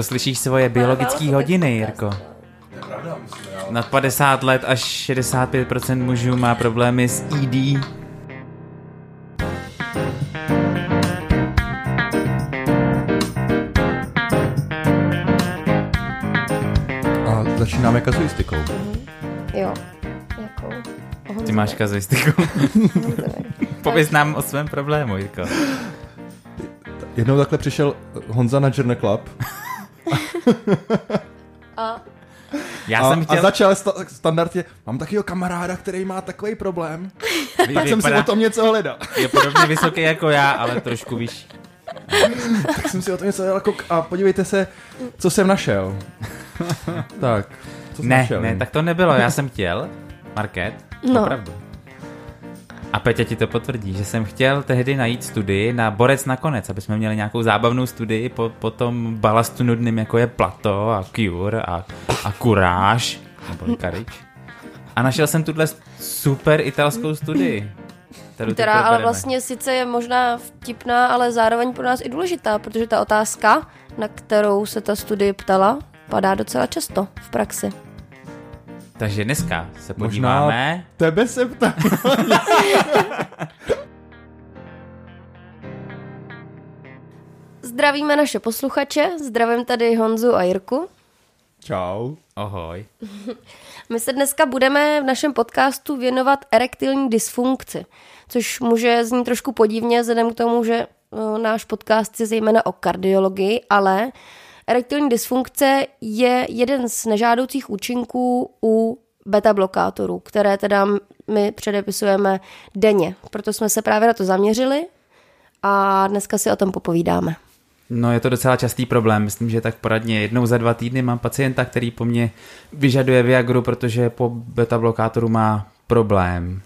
To slyšíš svoje biologické hodiny, Jirko. Nad 50 let až 65% mužů má problémy s ED. A začínáme kazuistikou. Jo. Jakou? Ty máš kazuistiku. Pověz nám o svém problému, Jirko. Jednou takhle přišel Honza na Journal Club A Já a, jsem chtěl... a začal sta- standardně, mám takového kamaráda, který má takový problém, vy- tak jsem si vypadá- o tom něco hledal. Je podobně vysoký jako já, ale trošku vyšší. tak jsem si o tom něco hledal jako, a podívejte se, co jsem našel. tak, co jsem Ne, našel? ne, tak to nebylo. Já jsem chtěl, Market, No. opravdu. A Peťa ti to potvrdí, že jsem chtěl tehdy najít studii na Borec nakonec, aby jsme měli nějakou zábavnou studii po, po tom balastu nudným, jako je Plato a Cure a, a Courage, nebo Courage. A našel jsem tuhle super italskou studii. kterou která ale vlastně sice je možná vtipná, ale zároveň pro nás i důležitá, protože ta otázka, na kterou se ta studie ptala, padá docela často v praxi. Takže dneska se Možná podíváme... tebe se ptám. Zdravíme naše posluchače, zdravím tady Honzu a Jirku. Čau. Ohoj. My se dneska budeme v našem podcastu věnovat erektilní dysfunkci, což může znít trošku podivně vzhledem k tomu, že o, náš podcast je zejména o kardiologii, ale erektilní dysfunkce je jeden z nežádoucích účinků u beta blokátorů, které teda my předepisujeme denně. Proto jsme se právě na to zaměřili a dneska si o tom popovídáme. No je to docela častý problém, myslím, že tak poradně jednou za dva týdny mám pacienta, který po mně vyžaduje Viagru, protože po beta blokátoru má problém.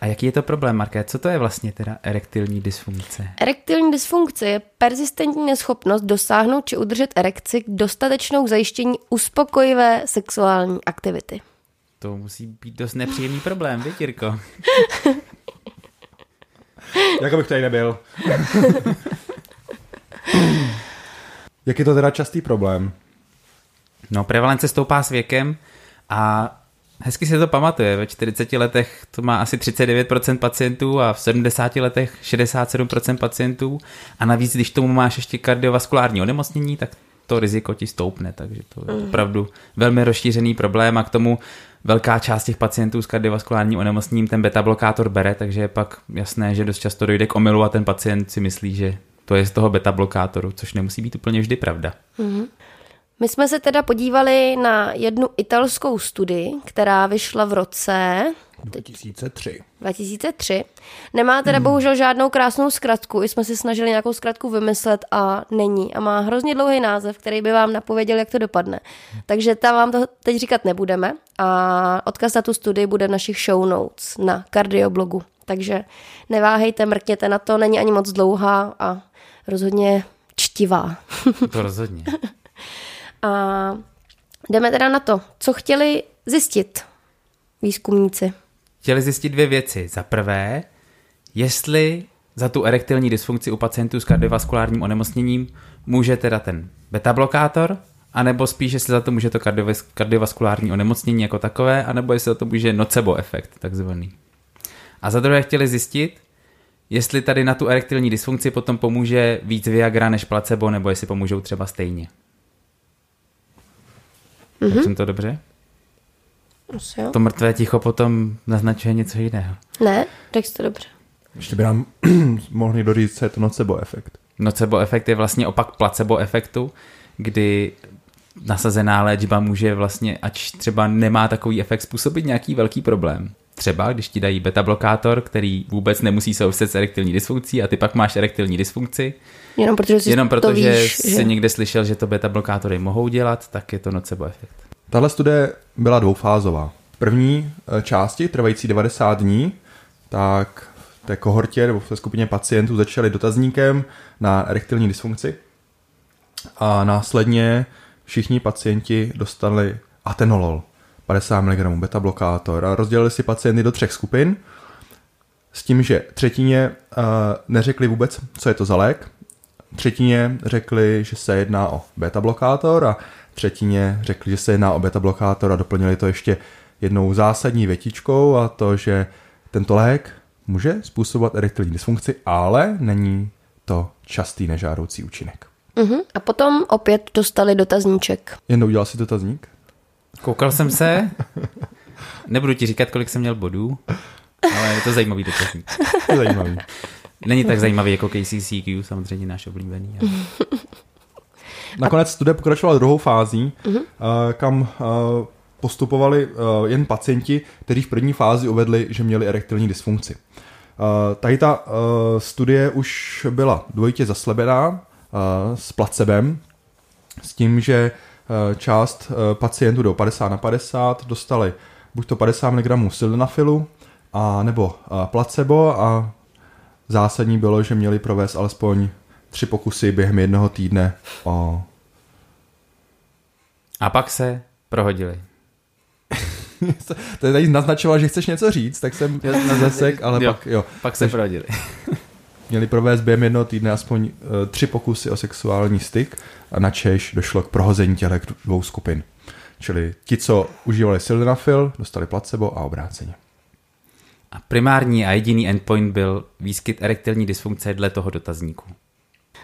A jaký je to problém, Marké? Co to je vlastně teda erektilní dysfunkce? Erektilní dysfunkce je persistentní neschopnost dosáhnout či udržet erekci k dostatečnou k zajištění uspokojivé sexuální aktivity. To musí být dost nepříjemný problém, víš, Jirko? Jako bych tady nebyl. Jak je to teda častý problém? No, prevalence stoupá s věkem a hezky se to pamatuje. Ve 40 letech to má asi 39% pacientů a v 70 letech 67% pacientů. A navíc, když tomu máš ještě kardiovaskulární onemocnění, tak to riziko ti stoupne. Takže to je opravdu velmi rozšířený problém a k tomu velká část těch pacientů s kardiovaskulárním onemocněním ten beta blokátor bere, takže je pak jasné, že dost často dojde k omylu a ten pacient si myslí, že to je z toho beta blokátoru, což nemusí být úplně vždy pravda. My jsme se teda podívali na jednu italskou studii, která vyšla v roce 2003. 2003. Nemá teda bohužel žádnou krásnou zkratku, i jsme si snažili nějakou zkratku vymyslet a není. A má hrozně dlouhý název, který by vám napověděl, jak to dopadne. Takže tam vám to teď říkat nebudeme a odkaz na tu studii bude v našich show notes na kardioblogu. Takže neváhejte, mrkněte na to, není ani moc dlouhá a rozhodně čtivá. To rozhodně. A jdeme teda na to, co chtěli zjistit výzkumníci. chtěli zjistit dvě věci. Za prvé, jestli za tu erektilní dysfunkci u pacientů s kardiovaskulárním onemocněním může teda ten beta blokátor, anebo spíš, jestli za to může to kardiovas- kardiovaskulární onemocnění jako takové, anebo jestli za to může nocebo efekt, takzvaný. A za druhé chtěli zjistit, jestli tady na tu erektilní dysfunkci potom pomůže víc Viagra než placebo, nebo jestli pomůžou třeba stejně. Mm-hmm. Tak jsem to dobře? Asi jo. To mrtvé ticho potom naznačuje něco jiného. Ne, řekl jsi to dobře. Ještě by nám mohl někdo říct, co je to nocebo efekt. Nocebo efekt je vlastně opak placebo efektu, kdy nasazená léčba může vlastně, ač třeba nemá takový efekt, způsobit nějaký velký problém. Třeba, když ti dají beta blokátor, který vůbec nemusí souviset s erektilní dysfunkcí a ty pak máš erektilní dysfunkci, Jenom protože jsi jenom to proto, že víš, jsi někde slyšel, že to beta blokátory mohou dělat, tak je to nocebo efekt. Tahle studie byla dvoufázová. V první eh, části, trvající 90 dní, tak v té kohortě nebo v té skupině pacientů začali dotazníkem na erektilní dysfunkci a následně všichni pacienti dostali atenolol. 50 mg beta blokátor a rozdělili si pacienty do třech skupin s tím, že třetině uh, neřekli vůbec, co je to za lék, třetině řekli, že se jedná o beta blokátor a třetině řekli, že se jedná o beta blokátor a doplnili to ještě jednou zásadní větičkou a to, že tento lék může způsobovat erektilní dysfunkci, ale není to častý nežádoucí účinek. Uh-huh. A potom opět dostali dotazníček. Jen udělal si dotazník? Koukal jsem se, nebudu ti říkat, kolik jsem měl bodů, ale je to zajímavý dotazník. Je zajímavý. Není tak zajímavý jako KCCQ, samozřejmě náš oblíbený. Ale... Nakonec studie pokračovala druhou fází, uh-huh. kam postupovali jen pacienti, kteří v první fázi uvedli, že měli erektilní dysfunkci. Tady ta studie už byla dvojitě zaslebená s placebem, s tím, že část pacientů do 50 na 50 dostali buď to 50 mg sildenafilu, a nebo placebo a zásadní bylo, že měli provést alespoň tři pokusy během jednoho týdne o... A pak se prohodili. to je tady naznačoval, že chceš něco říct, tak jsem na zasek, ale jo, pak jo. Pak se prohodili. měli provést během jednoho týdne aspoň uh, tři pokusy o sexuální styk a na Češ došlo k prohození těchto dvou skupin. Čili ti, co užívali sildenafil, dostali placebo a obráceně. A primární a jediný endpoint byl výskyt erektilní dysfunkce dle toho dotazníku.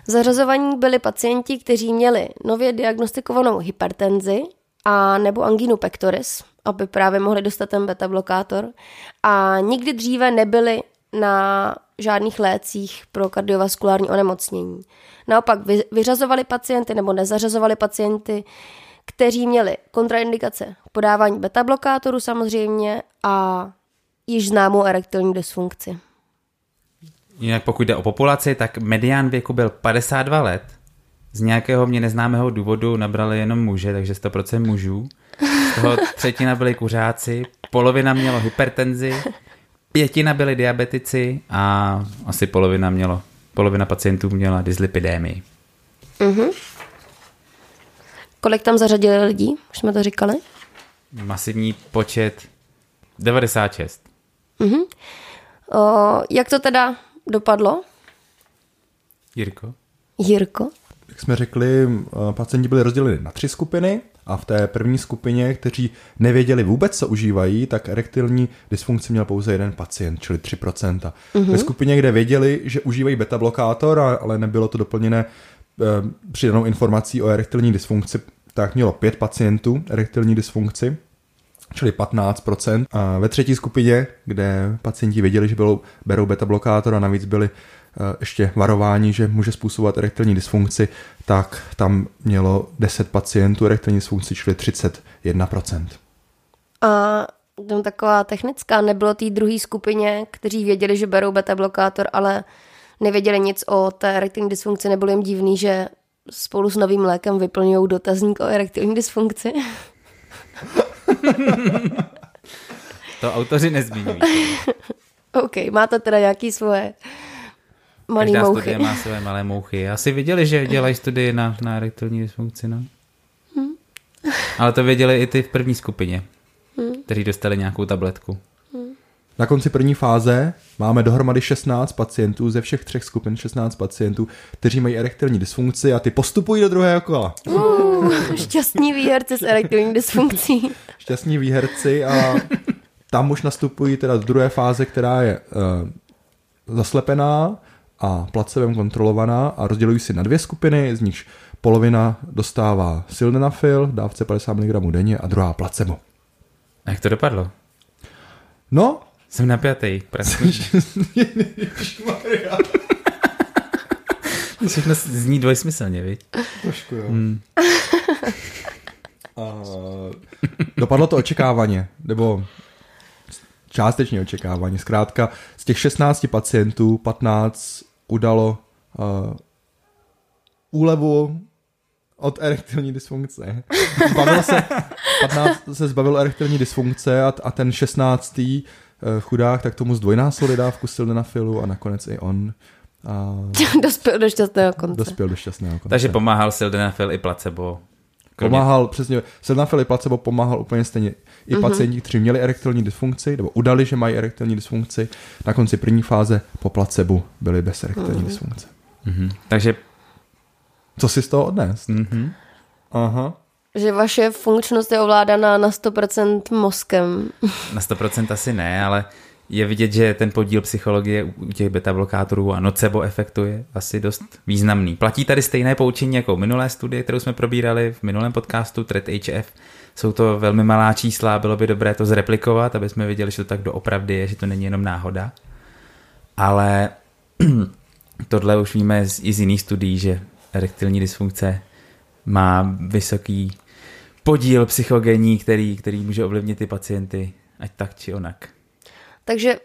Zařazovaní byli pacienti, kteří měli nově diagnostikovanou hypertenzi a nebo anginu pectoris, aby právě mohli dostat ten beta blokátor a nikdy dříve nebyli na žádných lécích pro kardiovaskulární onemocnění. Naopak vyřazovali pacienty nebo nezařazovali pacienty, kteří měli kontraindikace podávání beta blokátoru samozřejmě a již známou erektilní dysfunkci. Jinak pokud jde o populaci, tak medián věku byl 52 let. Z nějakého mě neznámého důvodu nabrali jenom muže, takže 100% mužů. Z toho třetina byli kuřáci, polovina mělo hypertenzi, pětina byli diabetici a asi polovina mělo, polovina pacientů měla dyslipidémii. Uh-huh. Kolik tam zařadili lidí? Už jsme to říkali? Masivní počet 96. Uh-huh. O, jak to teda dopadlo? Jirko? Jirko? Jak jsme řekli, pacienti byli rozděleni na tři skupiny a v té první skupině, kteří nevěděli vůbec, co užívají, tak erektilní dysfunkci měl pouze jeden pacient, čili 3%. Uh-huh. Ve skupině, kde věděli, že užívají beta blokátor, ale nebylo to doplněné eh, přidanou informací o erektilní dysfunkci, tak mělo pět pacientů erektilní dysfunkci čili 15%. A ve třetí skupině, kde pacienti věděli, že bylo, berou beta blokátor a navíc byli ještě varování, že může způsobovat erektilní dysfunkci, tak tam mělo 10 pacientů erektilní dysfunkci, čili 31%. A tam taková technická, nebylo té druhé skupině, kteří věděli, že berou beta blokátor, ale nevěděli nic o té erektilní dysfunkci, nebylo jim divný, že spolu s novým lékem vyplňují dotazník o erektilní dysfunkci. to autoři nezmiňují. OK, má to teda nějaký svoje malé Každá mouchy. studie má své malé mouchy. Asi viděli, že dělají studii na, na erektilní dysfunkci, no? Hmm. Ale to věděli i ty v první skupině, hmm. kteří dostali nějakou tabletku. Na konci první fáze máme dohromady 16 pacientů ze všech třech skupin 16 pacientů, kteří mají erektilní dysfunkci a ty postupují do druhého kola. Uh, šťastní výherci s erektilní dysfunkcí. Šťastní výherci a tam už nastupují teda do druhé fáze, která je uh, zaslepená a placebem kontrolovaná a rozdělují si na dvě skupiny, z nichž polovina dostává sildenafil, dávce 50 mg denně a druhá placebo. A jak to dopadlo? No, jsem napjatý. Všechno zní dvojsmyslně, viď? Trošku, jo. Hmm. A, dopadlo to očekávaně, nebo částečně očekávání. Zkrátka, z těch 16 pacientů 15 udalo uh, úlevu od erektilní dysfunkce. Zbavil se, 15 se zbavil erektilní dysfunkce a, a ten 16. Eh, chudák, tak tomu zdvojnásobili dávku sildenafilu a nakonec i on a dospěl do šťastného konce. Dospěl do šťastného konce. Takže pomáhal sildenafil i placebo. Kromě... Pomáhal, přesně, sildenafil i placebo pomáhal úplně stejně. I mm-hmm. pacienti, kteří měli erektilní dysfunkci, nebo udali, že mají erektilní dysfunkci, na konci první fáze po placebu byli bez erektilní mm-hmm. dysfunkce. Mm-hmm. Takže co si z toho odnést? Mm-hmm. Aha. Že vaše funkčnost je ovládaná na 100% mozkem. Na 100% asi ne, ale je vidět, že ten podíl psychologie u těch beta blokátorů a nocebo efektu je asi dost významný. Platí tady stejné poučení jako minulé studie, kterou jsme probírali v minulém podcastu Threat HF. Jsou to velmi malá čísla, bylo by dobré to zreplikovat, aby jsme viděli, že to tak doopravdy je, že to není jenom náhoda. Ale tohle už víme i z jiných studií, že erektilní dysfunkce má vysoký podíl psychogenní, který, který může ovlivnit ty pacienty, ať tak či onak. Takže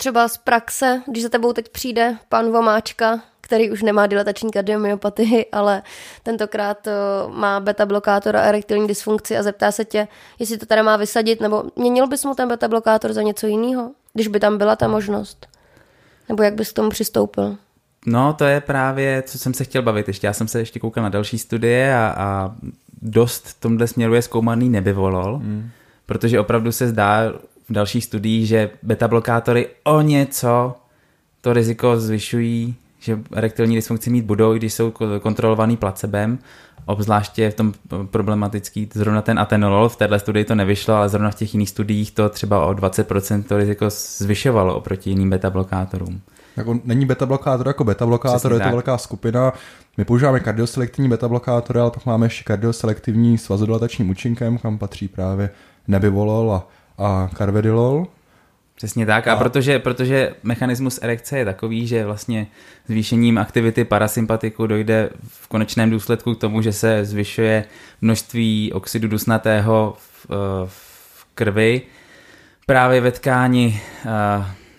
třeba z praxe, když za tebou teď přijde pan Vomáčka, který už nemá dilatační kardiomyopatii, ale tentokrát eh, má beta blokátor a erektilní dysfunkci a zeptá se tě, jestli to teda má vysadit, nebo měnil bys mu ten beta blokátor za něco jiného, když by tam byla ta možnost? Nebo jak bys k tomu přistoupil? No, to je právě, co jsem se chtěl bavit ještě. Já jsem se ještě koukal na další studie a, a dost v tomhle směru je zkoumaný nebyvolol, mm. protože opravdu se zdá v dalších studiích, že beta blokátory o něco to riziko zvyšují, že erektilní dysfunkci mít budou, když jsou kontrolovaný placebem, obzvláště v tom problematický, zrovna ten atenolol, v této studii to nevyšlo, ale zrovna v těch jiných studiích to třeba o 20% to riziko zvyšovalo oproti jiným beta blokátorům. Jako není beta blokátor jako beta blokátor, je to tak. velká skupina. My používáme kardioselektivní beta blokátory, ale pak máme ještě kardioselektivní s vazodilatačním účinkem, kam patří právě nebivolol a, a carvedilol. Přesně tak, a, a protože, protože mechanismus erekce je takový, že vlastně zvýšením aktivity parasympatiku dojde v konečném důsledku k tomu, že se zvyšuje množství oxidu dusnatého v, v krvi právě ve tkáni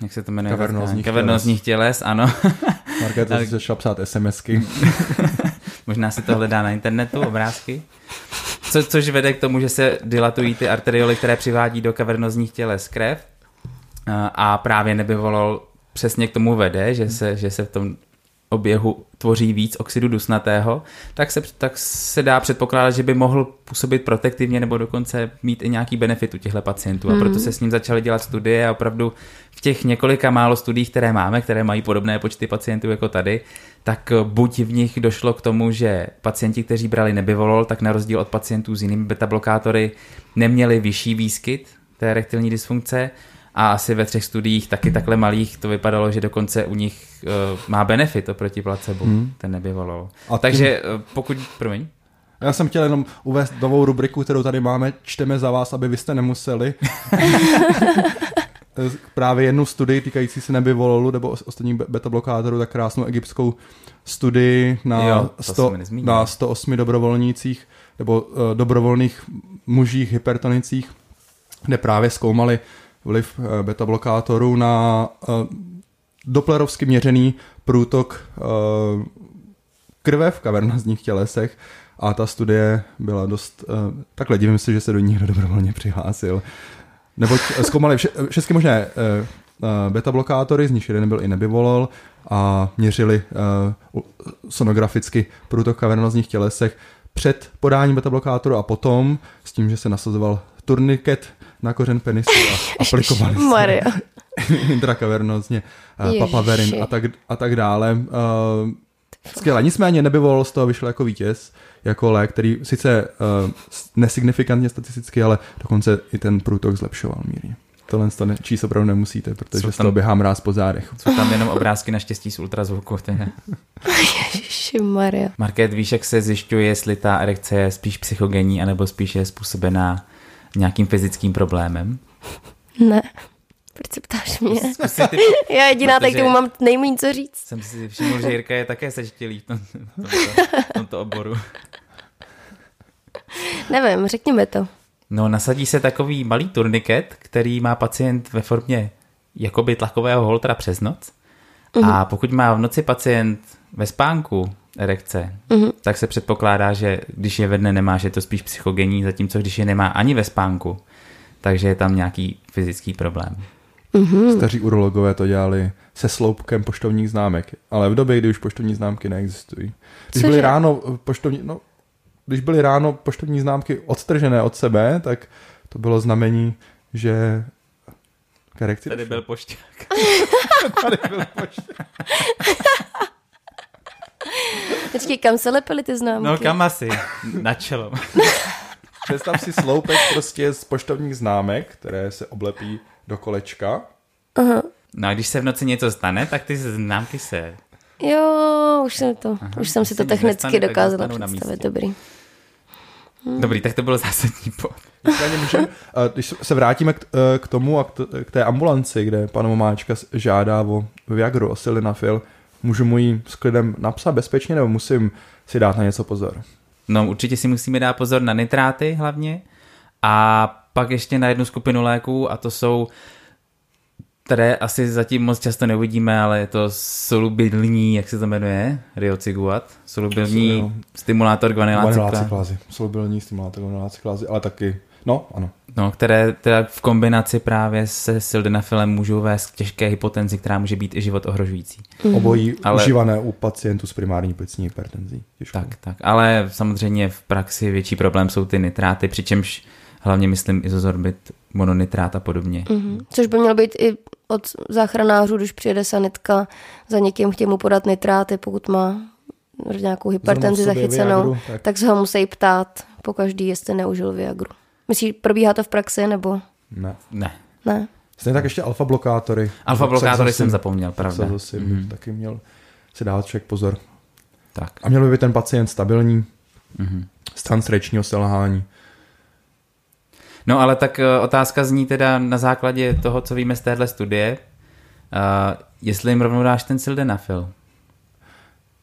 jak se to jmenuje? Kavernózních, Kavernózních těles. těles, ano. Markéta si začala psát SMSky. Možná si to hledá na internetu, obrázky. Co, což vede k tomu, že se dilatují ty arterioly, které přivádí do kavernózních těles krev. A právě nebyvolol přesně k tomu vede, že se, že se v tom oběhu tvoří víc oxidu dusnatého, tak se, tak se dá předpokládat, že by mohl působit protektivně nebo dokonce mít i nějaký benefit u těchto pacientů. Mm. A proto hmm. se s ním začaly dělat studie a opravdu v těch několika málo studiích, které máme, které mají podobné počty pacientů jako tady, tak buď v nich došlo k tomu, že pacienti, kteří brali nebivolol, tak na rozdíl od pacientů s jinými beta blokátory neměli vyšší výskyt té rektilní dysfunkce, a asi ve třech studiích taky takhle malých to vypadalo, že dokonce u nich uh, má benefit oproti placebo, hmm. ten nebyvalo. A Takže tím... uh, pokud, promiň. Já jsem chtěl jenom uvést novou rubriku, kterou tady máme, čteme za vás, aby vy jste nemuseli. Právě jednu studii týkající se nebyvololu nebo ostatních beta blokátorů, tak krásnou egyptskou studii na, jo, 100, na 108 dobrovolnících nebo uh, dobrovolných mužích hypertonicích, kde právě zkoumali vliv eh, beta blokátorů na eh, doplerovsky měřený průtok eh, krve v kavernazních tělesech a ta studie byla dost, takhle divím se, že se do ní někdo dobrovolně přihlásil. Neboť zkoumali vše, všechny možné beta blokátory, z nich jeden byl i nebivolol a měřili sonograficky průtok kavernozních tělesech před podáním beta blokátoru a potom s tím, že se nasazoval turniket na kořen penisu a aplikovali se intrakavernozně, papaverin a tak, a tak dále. Uh, skvěle, nicméně nebylo z toho vyšel jako vítěz, jako lék, který sice uh, nesignifikantně statisticky, ale dokonce i ten průtok zlepšoval mírně. Tohle to ne, číst opravdu nemusíte, protože tam, z toho běhám ráz po zádech. Jsou tam jenom obrázky naštěstí z ultrazvuku. Maria. Market, víš, jak se zjišťuje, jestli ta erekce je spíš psychogenní, anebo spíš je způsobená nějakým fyzickým problémem? Ne. Proč se ptáš mě? Ty, Já jediná, tak tomu mám nejméně co říct. Jsem si všiml, že Jirka je také sečtělý v, tom, v, tomto, v tomto oboru. Nevím, řekni mi to. No, nasadí se takový malý turniket, který má pacient ve formě jakoby tlakového holtra přes noc. Uh-huh. A pokud má v noci pacient ve spánku erekce, uh-huh. tak se předpokládá, že když je ve dne nemá, že je to spíš psychogenní, zatímco když je nemá ani ve spánku, takže je tam nějaký fyzický problém. Uh-huh. Staří urologové to dělali se sloupkem poštovních známek, ale v době, kdy už poštovní známky neexistují. Když byly ráno poštovní, no, když byly ráno poštovní známky odtržené od sebe, tak to bylo znamení, že Karekci Tady byl pošťák. Tady byl pošťák. Počkej, kam se lepily ty známky? No kam asi? Na čelo. Představ si sloupek prostě z poštovních známek, které se oblepí do kolečka. No a když se v noci něco stane, tak ty známky se... Jo, už jsem to, Aha, už jsem si to technicky nestane, dokázala představit, místě. dobrý. Dobrý, tak to bylo zásadní bod. Můžem, eh, když se vrátíme k, eh, k tomu a k, té ambulanci, kde pan Momáčka žádá o Viagru, o Sildenafil, můžu mu ji s klidem napsat bezpečně, nebo musím si dát na něco pozor? No určitě si musíme dát pozor na nitráty hlavně a pak ještě na jednu skupinu léků a to jsou které asi zatím moc často neuvidíme, ale je to solubilní, jak se to jmenuje, riociguat, solubilní stimulátor Guanylacyklázy. Solubilní stimulátor guanylacyklázy, ale taky, no ano. No, které teda v kombinaci právě se sildenafilem můžou vést k těžké hypotenzi, která může být i život ohrožující. Mm-hmm. Obojí ale... Užívané u pacientů s primární plicní hypertenzí. Těžkou. Tak, tak, ale samozřejmě v praxi větší problém jsou ty nitráty, přičemž hlavně myslím izozorbit, mononitrát a podobně. Mhm. Což by mělo být i od záchranářů, když přijede sanitka za někým, chtějí mu podat nitráty, pokud má nějakou hypertenzi zachycenou, Viagru, tak. tak se ho musí ptát po každý, jestli neužil Viagru. Myslíš, probíhá to v praxi, nebo Ne. Ne. ne? Stejně tak ještě alfa blokátory. Alfa blokátory jsem zapomněl, pravda. Mhm. by taky měl si dát člověk pozor. Tak. A měl by být ten pacient stabilní, Mhm. stan srdečního selhání. No ale tak eh, otázka zní teda na základě toho, co víme z téhle studie, uh, jestli jim rovnou dáš ten sildenafil.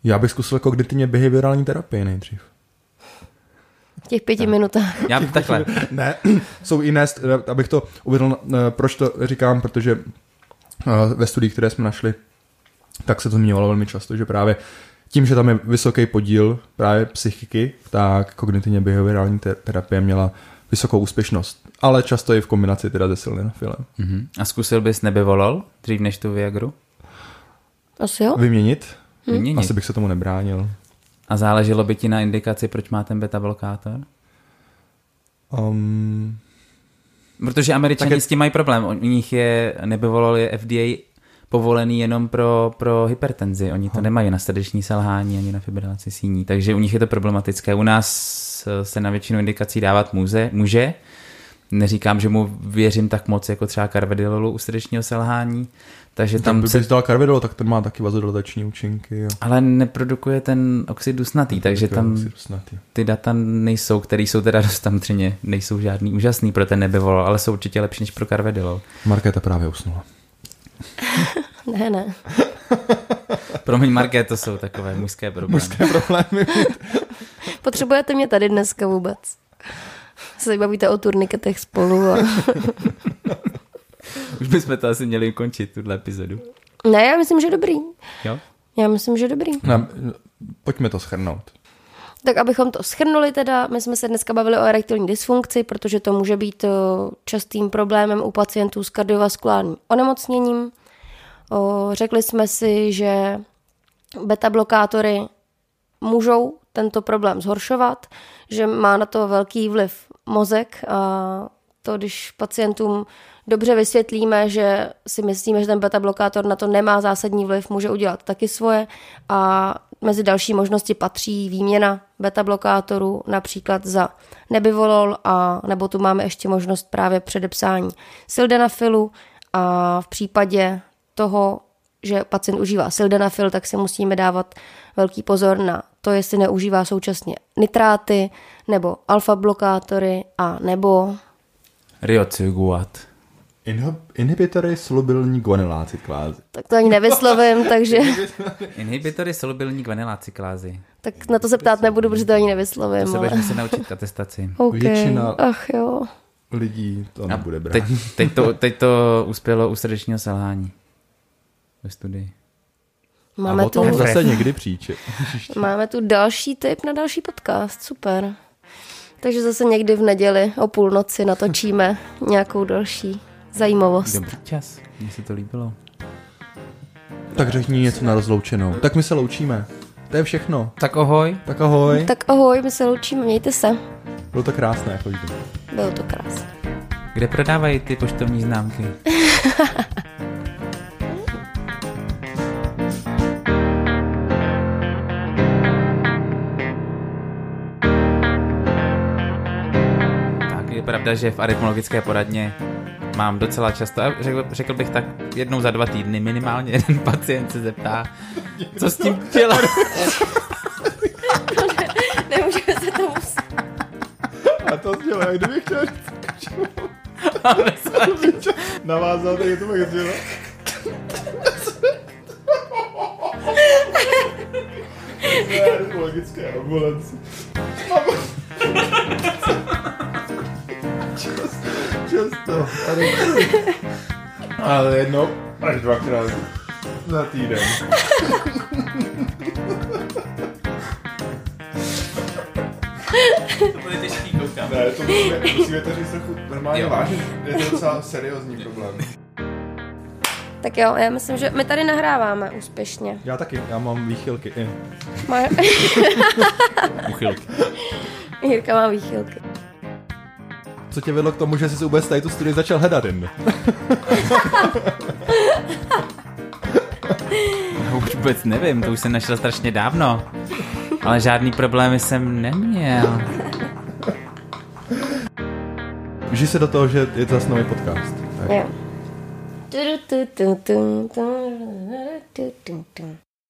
Já bych zkusil kognitivně behaviorální terapii nejdřív. V těch pěti minutách. Já takhle. Ne, jsou jiné, st- abych to uvedl, eh, proč to říkám, protože eh, ve studiích, které jsme našli, tak se to zmiňovalo velmi často, že právě tím, že tam je vysoký podíl právě psychiky, tak kognitivně behaviorální te- terapie měla vysokou úspěšnost. Ale často je v kombinaci teda se sildenafilem. Mhm. A zkusil bys nebyvolol dřív než tu Viagru? Asi jo? Vyměnit? Vyměnit. Asi bych se tomu nebránil. A záleželo by ti na indikaci, proč má ten beta blokátor? Um, Protože američani Tak je- s tím mají problém. U nich je, nebyvolol je FDA povolený jenom pro, pro hypertenzi. Oni to nemají na srdeční selhání ani na fibrilaci síní. Takže u nich je to problematické. U nás eh, se na většinu indikací dávat může. může. Neříkám, že mu věřím tak moc jako třeba karvedilolu u srdečního selhání. Takže tam tam by se, dal karvedol, tak ten má taky vazodilatační účinky. Jo. ale neprodukuje ten oxid dusnatý, takže tam Snatý. ty data nejsou, které jsou teda dost samozřejmě, nejsou žádný úžasný pro ten nebyvol, ale jsou určitě lepší než pro karvedilol. Markéta právě usnula. Ne, ne. Promiň, Marké, to jsou takové mužské problémy. Mužské problémy. Potřebujete mě tady dneska vůbec. Se bavíte o turniketech spolu. A... Už bychom to asi měli ukončit, tuhle epizodu. Ne, já myslím, že dobrý. Jo? Já myslím, že dobrý. No, pojďme to schrnout. Tak abychom to schrnuli teda, my jsme se dneska bavili o erektilní dysfunkci, protože to může být eh, častým problémem u pacientů s kardiovaskulárním onemocněním. O, řekli jsme si, že beta blokátory můžou tento problém zhoršovat, že má na to velký vliv mozek a to, když pacientům dobře vysvětlíme, že si myslíme, že ten beta blokátor na to nemá zásadní vliv, může udělat taky svoje a mezi další možnosti patří výměna beta blokátoru například za nebivolol a nebo tu máme ještě možnost právě předepsání sildenafilu a v případě toho, že pacient užívá sildenafil, tak si musíme dávat velký pozor na to, jestli neužívá současně nitráty nebo alfa blokátory a nebo Riociguat. Inhib- inhibitory solubilní guanylacyklázy. tak to ani nevyslovím, takže Inhibitory solubilní guanylacyklázy. tak na to se ptát nebudu, protože to ani nevyslovím. To se ale... budeš muset naučit k atestaci. Okay. Většina- Ach jo. Lidí to A nebude brát. teď, teď, to, teď to uspělo u srdečního selhání. Ve studii. Máme a o tu, tom zase někdy příče. máme tu další tip na další podcast. Super. Takže zase někdy v neděli o půlnoci natočíme nějakou další zajímavost. Dobrý čas. Mně se to líbilo. tak řekni něco na rozloučenou. Tak my se loučíme. To je všechno. Tak ohoj. Tak ahoj. Tak ahoj, my se loučíme, mějte se. Bylo to krásné, jako vždy. Bylo to krásné. Kde prodávají ty poštovní známky? pravda, že v arytmologické poradně mám docela často, a řekl, řekl bych tak jednou za dva týdny minimálně jeden pacient se zeptá, co s tím dělat. Nemůžeme se tomu... A to sdělo, jak kdybych chtěl navázat, tak je to pak sdělo. Logické ambulanci. Často. Ale jednou až dvakrát za týden. To bude těžký, koukám. Ne, to musíme, musíme to říct trochu normálně vážně. Je to docela seriózní problém. Tak jo, já myslím, že my tady nahráváme úspěšně. Já taky, já mám výchylky. Má... Uchylky. Jirka má výchylky. Co tě vedlo k tomu, že jsi vůbec tady tu studii začal hledat? Já už vůbec nevím, to už jsem našel strašně dávno. Ale žádný problémy jsem neměl. Vžij se do toho, že je to zase nový podcast. Tak. Jo. Tu, tu, tu, tu, tu, tu, tu, tu.